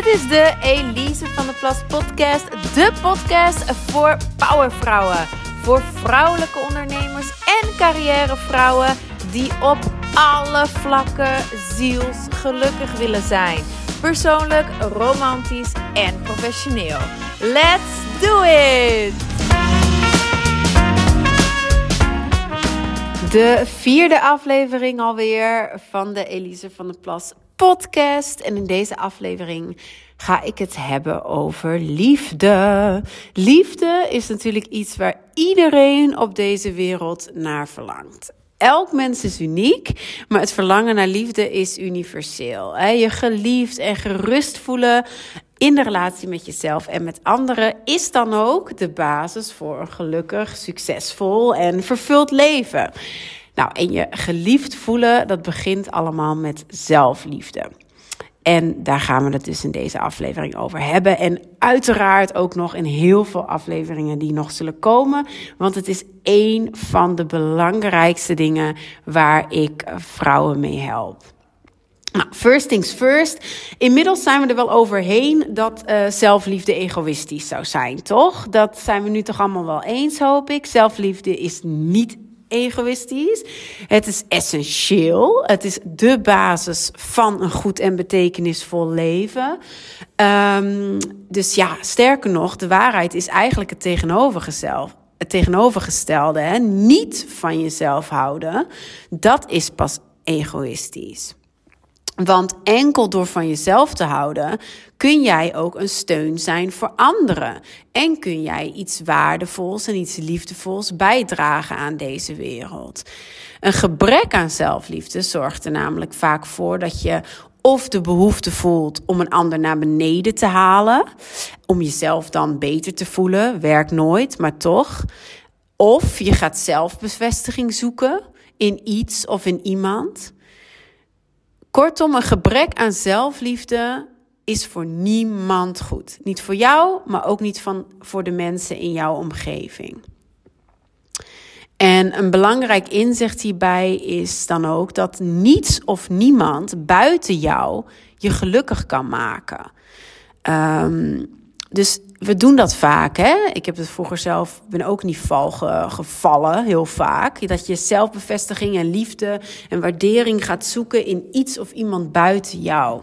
Dit is de Elise van de Plas podcast. De podcast voor powervrouwen. Voor vrouwelijke ondernemers en carrièrevrouwen die op alle vlakken zielsgelukkig willen zijn. Persoonlijk, romantisch en professioneel. Let's do it! De vierde aflevering alweer van de Elise van de Plas podcast. En in deze aflevering ga ik het hebben over liefde. Liefde is natuurlijk iets waar iedereen op deze wereld naar verlangt. Elk mens is uniek, maar het verlangen naar liefde is universeel. Je geliefd en gerust voelen in de relatie met jezelf en met anderen is dan ook de basis voor een gelukkig, succesvol en vervuld leven. Nou, en je geliefd voelen, dat begint allemaal met zelfliefde. En daar gaan we het dus in deze aflevering over hebben. En uiteraard ook nog in heel veel afleveringen die nog zullen komen. Want het is één van de belangrijkste dingen waar ik vrouwen mee help. Nou, first things first. Inmiddels zijn we er wel overheen dat uh, zelfliefde egoïstisch zou zijn, toch? Dat zijn we nu toch allemaal wel eens, hoop ik. Zelfliefde is niet egoïstisch. Het is essentieel. Het is de basis van een goed en betekenisvol leven. Um, dus ja, sterker nog, de waarheid is eigenlijk het tegenovergestelde. Het tegenovergestelde, hè? niet van jezelf houden, dat is pas egoïstisch. Want enkel door van jezelf te houden, kun jij ook een steun zijn voor anderen. En kun jij iets waardevols en iets liefdevols bijdragen aan deze wereld. Een gebrek aan zelfliefde zorgt er namelijk vaak voor dat je of de behoefte voelt om een ander naar beneden te halen, om jezelf dan beter te voelen, werkt nooit, maar toch. Of je gaat zelfbevestiging zoeken in iets of in iemand. Kortom, een gebrek aan zelfliefde is voor niemand goed. Niet voor jou, maar ook niet van, voor de mensen in jouw omgeving. En een belangrijk inzicht hierbij is dan ook dat niets of niemand buiten jou je gelukkig kan maken. Um, dus we doen dat vaak. Hè? Ik heb het vroeger zelf, ben ook die val gevallen, heel vaak. Dat je zelfbevestiging en liefde en waardering gaat zoeken in iets of iemand buiten jou.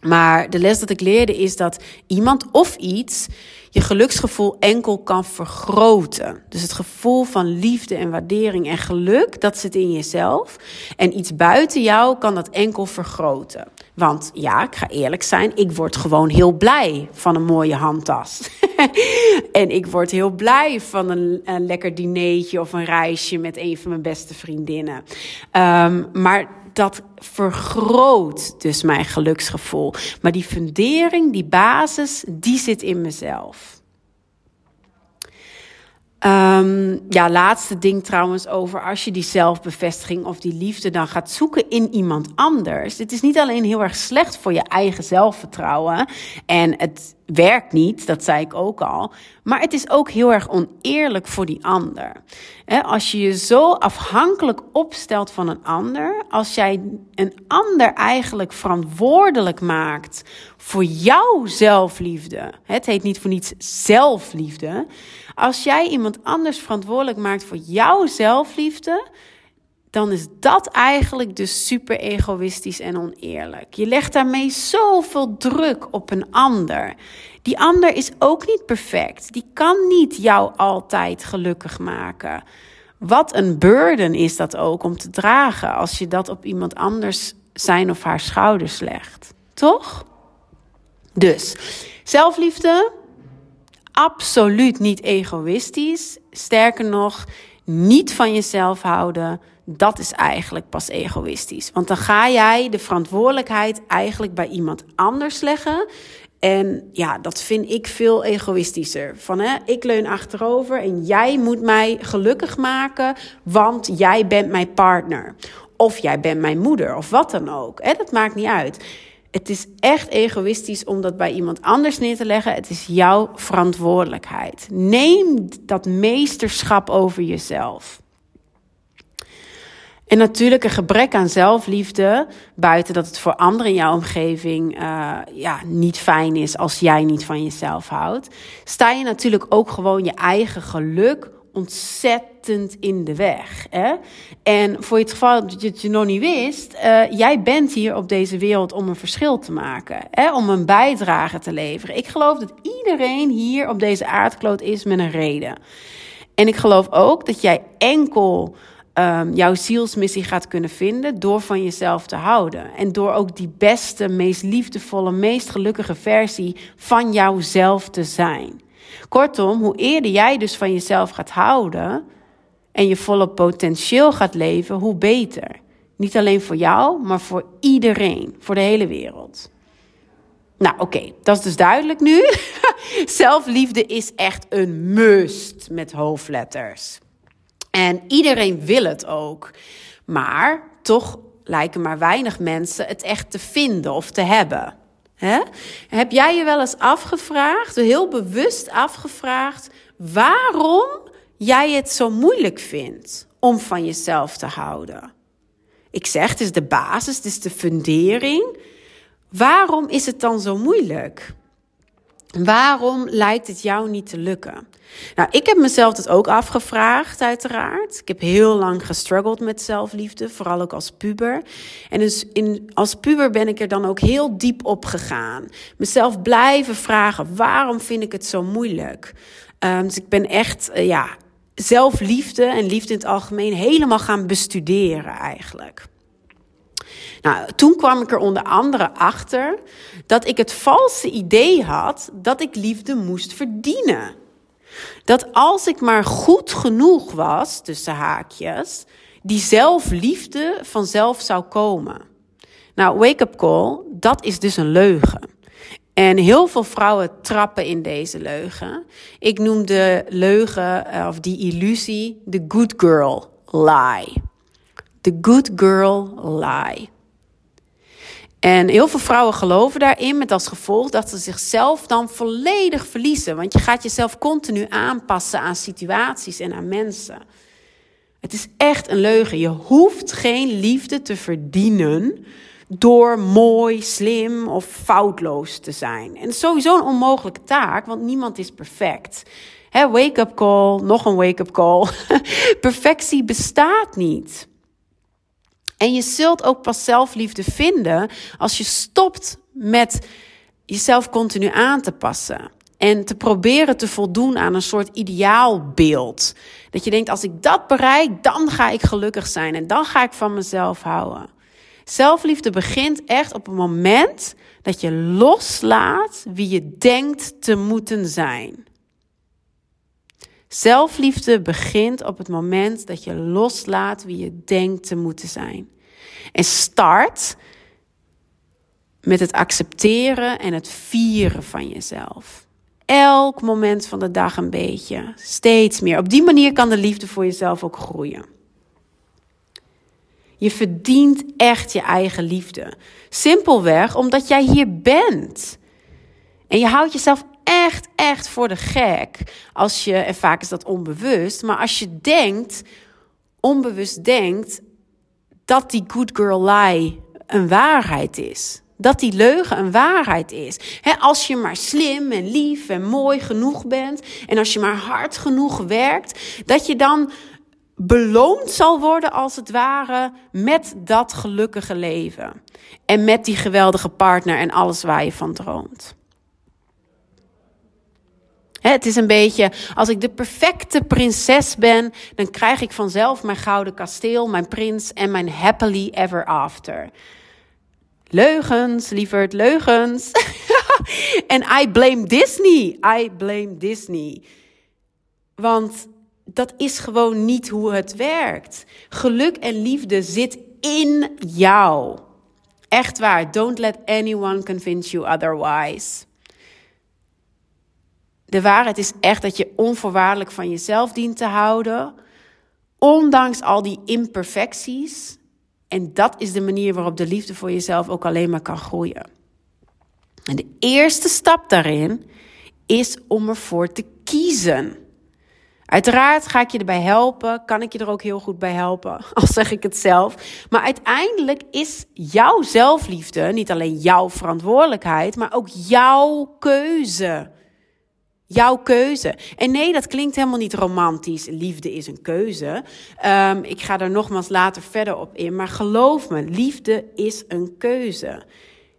Maar de les dat ik leerde is dat iemand of iets je geluksgevoel enkel kan vergroten. Dus het gevoel van liefde en waardering en geluk, dat zit in jezelf. En iets buiten jou kan dat enkel vergroten. Want ja, ik ga eerlijk zijn, ik word gewoon heel blij van een mooie handtas. en ik word heel blij van een, een, lekker dineetje of een reisje met een van mijn beste vriendinnen. Um, maar dat vergroot dus mijn geluksgevoel. Maar die fundering, die basis, die zit in mezelf. Um, ja, laatste ding trouwens over als je die zelfbevestiging of die liefde dan gaat zoeken in iemand anders. Het is niet alleen heel erg slecht voor je eigen zelfvertrouwen en het werkt niet, dat zei ik ook al. Maar het is ook heel erg oneerlijk voor die ander. als je je zo afhankelijk opstelt van een ander, als jij een ander eigenlijk verantwoordelijk maakt voor jouw zelfliefde. Het heet niet voor niets zelfliefde. Als jij iemand anders verantwoordelijk maakt voor jouw zelfliefde, dan is dat eigenlijk dus super egoïstisch en oneerlijk. Je legt daarmee zoveel druk op een ander. Die ander is ook niet perfect. Die kan niet jou altijd gelukkig maken. Wat een burden is dat ook om te dragen als je dat op iemand anders zijn of haar schouders legt. Toch? Dus zelfliefde, absoluut niet egoïstisch. Sterker nog, niet van jezelf houden. Dat is eigenlijk pas egoïstisch. Want dan ga jij de verantwoordelijkheid eigenlijk bij iemand anders leggen. En ja, dat vind ik veel egoïstischer. Van hè, ik leun achterover en jij moet mij gelukkig maken, want jij bent mijn partner. Of jij bent mijn moeder, of wat dan ook. Hè, dat maakt niet uit. Het is echt egoïstisch om dat bij iemand anders neer te leggen. Het is jouw verantwoordelijkheid. Neem dat meesterschap over jezelf. En natuurlijk een gebrek aan zelfliefde, buiten dat het voor anderen in jouw omgeving uh, ja, niet fijn is als jij niet van jezelf houdt, sta je natuurlijk ook gewoon je eigen geluk ontzettend in de weg. Hè? En voor het geval dat je het nog niet wist, uh, jij bent hier op deze wereld om een verschil te maken, hè? om een bijdrage te leveren. Ik geloof dat iedereen hier op deze aardkloot is met een reden. En ik geloof ook dat jij enkel um, jouw zielsmissie gaat kunnen vinden door van jezelf te houden. En door ook die beste, meest liefdevolle, meest gelukkige versie van jouzelf te zijn. Kortom, hoe eerder jij dus van jezelf gaat houden en je volle potentieel gaat leven, hoe beter. Niet alleen voor jou, maar voor iedereen, voor de hele wereld. Nou, oké, dat is dus duidelijk nu. Zelfliefde is echt een must met hoofdletters. En iedereen wil het ook. Maar toch lijken maar weinig mensen het echt te vinden of te hebben. Heb jij je wel eens afgevraagd, heel bewust afgevraagd, waarom jij het zo moeilijk vindt om van jezelf te houden? Ik zeg, het is de basis, het is de fundering. Waarom is het dan zo moeilijk? Waarom lijkt het jou niet te lukken? Nou, ik heb mezelf dat ook afgevraagd, uiteraard. Ik heb heel lang gestruggeld met zelfliefde, vooral ook als puber. En dus in, als puber ben ik er dan ook heel diep op gegaan. Mezelf blijven vragen, waarom vind ik het zo moeilijk? Um, dus ik ben echt, uh, ja, zelfliefde en liefde in het algemeen helemaal gaan bestuderen eigenlijk. Nou, toen kwam ik er onder andere achter dat ik het valse idee had dat ik liefde moest verdienen. Dat als ik maar goed genoeg was, tussen haakjes, die zelfliefde vanzelf zou komen. Nou, wake-up call, dat is dus een leugen. En heel veel vrouwen trappen in deze leugen. Ik noem de leugen eh, of die illusie de good girl lie. The good girl lie. En heel veel vrouwen geloven daarin met als gevolg dat ze zichzelf dan volledig verliezen. Want je gaat jezelf continu aanpassen aan situaties en aan mensen. Het is echt een leugen. Je hoeft geen liefde te verdienen door mooi, slim of foutloos te zijn. En sowieso een onmogelijke taak, want niemand is perfect. wake-up call, nog een wake-up call. Perfectie bestaat niet. En je zult ook pas zelfliefde vinden als je stopt met jezelf continu aan te passen. En te proberen te voldoen aan een soort ideaalbeeld. Dat je denkt, als ik dat bereik, dan ga ik gelukkig zijn. En dan ga ik van mezelf houden. Zelfliefde begint echt op het moment dat je loslaat wie je denkt te moeten zijn. Zelfliefde begint op het moment dat je loslaat wie je denkt te moeten zijn. En start met het accepteren en het vieren van jezelf. Elk moment van de dag een beetje, steeds meer. Op die manier kan de liefde voor jezelf ook groeien. Je verdient echt je eigen liefde. Simpelweg omdat jij hier bent. En je houdt jezelf echt, echt voor de gek. Als je, en vaak is dat onbewust, maar als je denkt, onbewust denkt, dat die good girl lie een waarheid is. Dat die leugen een waarheid is. als je maar slim en lief en mooi genoeg bent. En als je maar hard genoeg werkt. Dat je dan beloond zal worden als het ware met dat gelukkige leven. En met die geweldige partner en alles waar je van droomt. Het is een beetje, als ik de perfecte prinses ben, dan krijg ik vanzelf mijn gouden kasteel, mijn prins en mijn happily ever after. Leugens, lieverd, leugens. en I blame Disney. I blame Disney. Want dat is gewoon niet hoe het werkt. Geluk en liefde zit in jou. Echt waar. Don't let anyone convince you otherwise de waarheid is echt dat je onvoorwaardelijk van jezelf dient te houden, ondanks al die imperfecties. En dat is de manier waarop de liefde voor jezelf ook alleen maar kan groeien. En de eerste stap daarin is om ervoor te kiezen. Uiteraard ga ik je erbij helpen, kan ik je er ook heel goed bij helpen, al zeg ik het zelf. Maar uiteindelijk is jouw zelfliefde niet alleen jouw verantwoordelijkheid, maar ook jouw keuze. Jouw keuze. En nee, dat klinkt helemaal niet romantisch. Liefde is een keuze. Um, ik ga er nogmaals later verder op in. Maar geloof me, liefde is een keuze.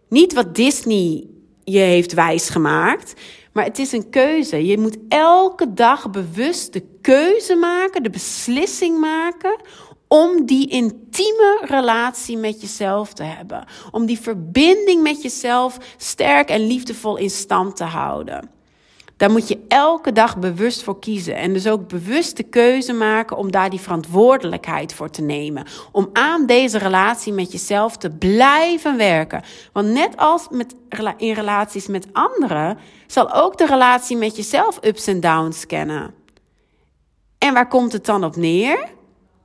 Niet wat Disney je heeft wijsgemaakt. Maar het is een keuze. Je moet elke dag bewust de keuze maken, de beslissing maken om die intieme relatie met jezelf te hebben. Om die verbinding met jezelf sterk en liefdevol in stand te houden. Daar moet je elke dag bewust voor kiezen. En dus ook bewust de keuze maken om daar die verantwoordelijkheid voor te nemen. Om aan deze relatie met jezelf te blijven werken. Want net als met, in relaties met anderen, zal ook de relatie met jezelf ups en downs kennen. En waar komt het dan op neer?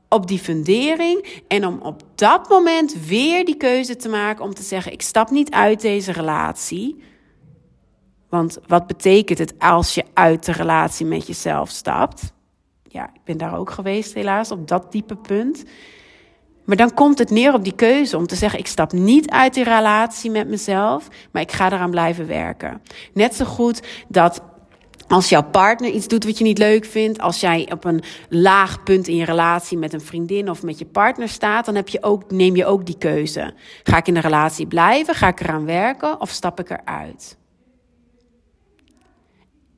Op die fundering en om op dat moment weer die keuze te maken om te zeggen: ik stap niet uit deze relatie. Want wat betekent het als je uit de relatie met jezelf stapt? Ja, ik ben daar ook geweest helaas op dat diepe punt. Maar dan komt het neer op die keuze om te zeggen: ik stap niet uit die relatie met mezelf, maar ik ga eraan blijven werken. Net zo goed dat als jouw partner iets doet wat je niet leuk vindt, als jij op een laag punt in je relatie met een vriendin of met je partner staat, dan heb je ook, neem je ook die keuze. Ga ik in de relatie blijven? Ga ik eraan werken of stap ik eruit?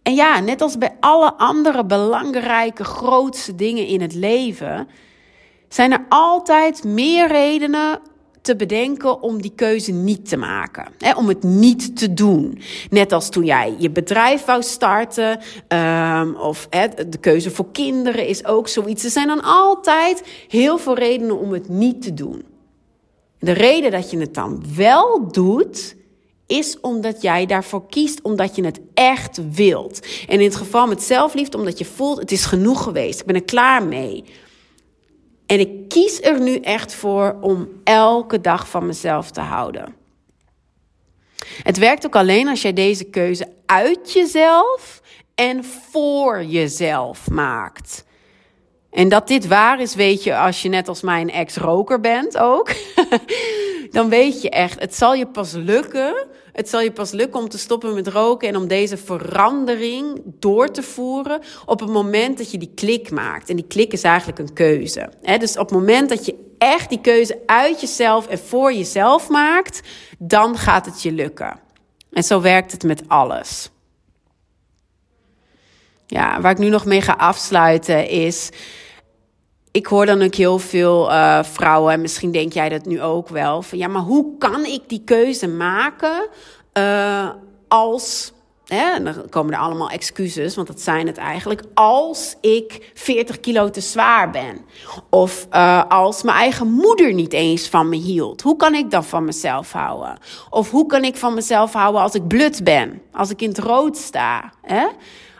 En ja, net als bij alle andere belangrijke, grootste dingen in het leven, zijn er altijd meer redenen te bedenken om die keuze niet te maken. Hè, om het niet te doen. Net als toen jij je bedrijf wou starten. Um, of de keuze voor kinderen is ook zoiets. Er zijn dan altijd heel veel redenen om het niet te doen. De reden dat je het dan wel doet, is omdat jij daarvoor kiest, omdat je het echt wilt. En in het geval met zelfliefde, omdat je voelt, het is genoeg geweest, ik ben er klaar mee. En ik kies er nu echt voor om elke dag van mezelf te houden. Het werkt ook alleen als jij deze keuze uit jezelf en voor jezelf maakt. En dat dit waar is, weet je als je net als mijn ex-roker bent ook. dan weet je echt, het zal je pas lukken. Het zal je pas lukken om te stoppen met roken en om deze verandering door te voeren op het moment dat je die klik maakt. En die klik is eigenlijk een keuze. Dus op het moment dat je echt die keuze uit jezelf en voor jezelf maakt, dan gaat het je lukken. En zo werkt het met alles. Ja, waar ik nu nog mee ga afsluiten is ik hoor dan ook heel veel uh, vrouwen, en misschien denk jij dat nu ook wel, van ja, maar hoe kan ik die keuze maken uh, als. Hè, en dan komen er allemaal excuses, want dat zijn het eigenlijk. Als ik 40 kilo te zwaar ben. Of uh, als mijn eigen moeder niet eens van me hield. Hoe kan ik dan van mezelf houden? Of hoe kan ik van mezelf houden als ik blut ben? Als ik in het rood sta? Hè?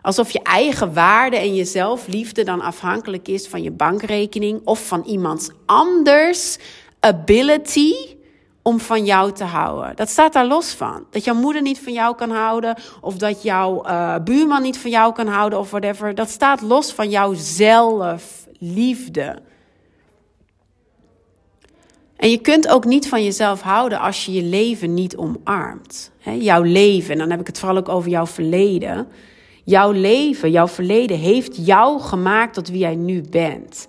Alsof je eigen waarde en je zelfliefde dan afhankelijk is van je bankrekening of van iemands anders ability om van jou te houden. Dat staat daar los van. Dat jouw moeder niet van jou kan houden of dat jouw uh, buurman niet van jou kan houden of whatever. Dat staat los van jouw zelfliefde. En je kunt ook niet van jezelf houden als je je leven niet omarmt. Jouw leven, en dan heb ik het vooral ook over jouw verleden. Jouw leven, jouw verleden heeft jou gemaakt tot wie jij nu bent.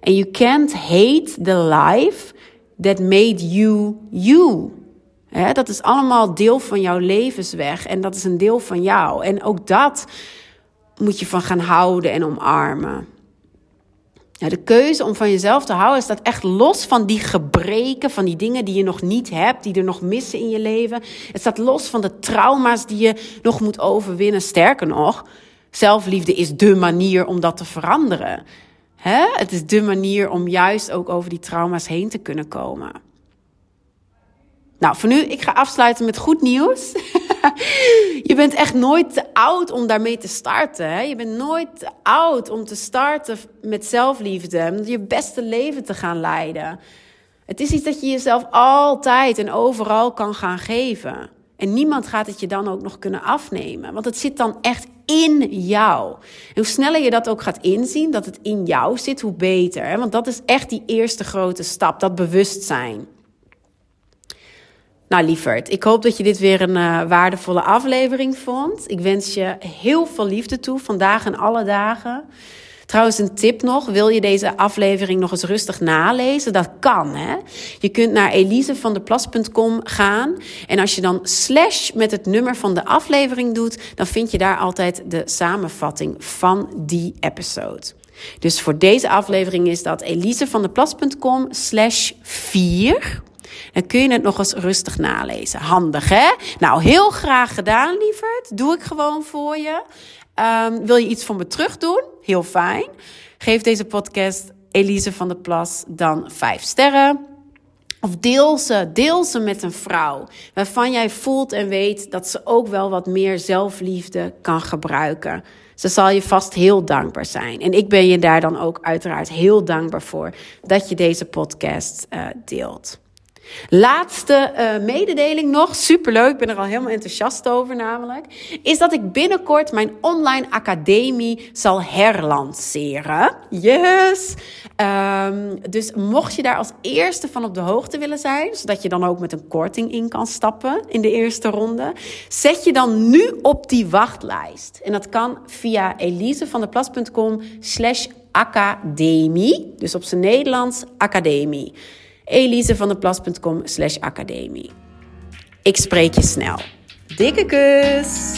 En you can't hate the life that made you you. dat is allemaal deel van jouw levensweg en dat is een deel van jou. En ook dat moet je van gaan houden en omarmen. De keuze om van jezelf te houden staat echt los van die gebreken, van die dingen die je nog niet hebt, die er nog missen in je leven. Het staat los van de trauma's die je nog moet overwinnen. Sterker nog, zelfliefde is de manier om dat te veranderen. Hè? Het is de manier om juist ook over die trauma's heen te kunnen komen. Nou, voor nu, ik ga afsluiten met goed nieuws. je bent echt nooit te oud om daarmee te starten. Hè? Je bent nooit te oud om te starten met zelfliefde. Om je beste leven te gaan leiden. Het is iets dat je jezelf altijd en overal kan gaan geven. En niemand gaat het je dan ook nog kunnen afnemen. Want het zit dan echt in jou. En hoe sneller je dat ook gaat inzien, dat het in jou zit, hoe beter. Hè? Want dat is echt die eerste grote stap, dat bewustzijn. Nou, lieverd, ik hoop dat je dit weer een uh, waardevolle aflevering vond. Ik wens je heel veel liefde toe, vandaag en alle dagen. Trouwens, een tip nog. Wil je deze aflevering nog eens rustig nalezen? Dat kan, hè? Je kunt naar elisevandeplas.com gaan. En als je dan slash met het nummer van de aflevering doet... dan vind je daar altijd de samenvatting van die episode. Dus voor deze aflevering is dat elisevandeplas.com slash 4... Dan kun je het nog eens rustig nalezen. Handig, hè? Nou, heel graag gedaan, lieverd. Doe ik gewoon voor je. Um, wil je iets voor me terug doen? Heel fijn. Geef deze podcast Elise van der Plas dan vijf sterren. Of deel ze, deel ze met een vrouw waarvan jij voelt en weet dat ze ook wel wat meer zelfliefde kan gebruiken. Ze zal je vast heel dankbaar zijn. En ik ben je daar dan ook uiteraard heel dankbaar voor dat je deze podcast uh, deelt. Laatste uh, mededeling nog, superleuk, ik ben er al helemaal enthousiast over namelijk, is dat ik binnenkort mijn online academie zal herlanceren. Yes! Um, dus mocht je daar als eerste van op de hoogte willen zijn, zodat je dan ook met een korting in kan stappen in de eerste ronde, zet je dan nu op die wachtlijst. En dat kan via elisevandeplas.com slash academie, dus op zijn Nederlands academie elisevandeplas.com slash academie. Ik spreek je snel. Dikke kus!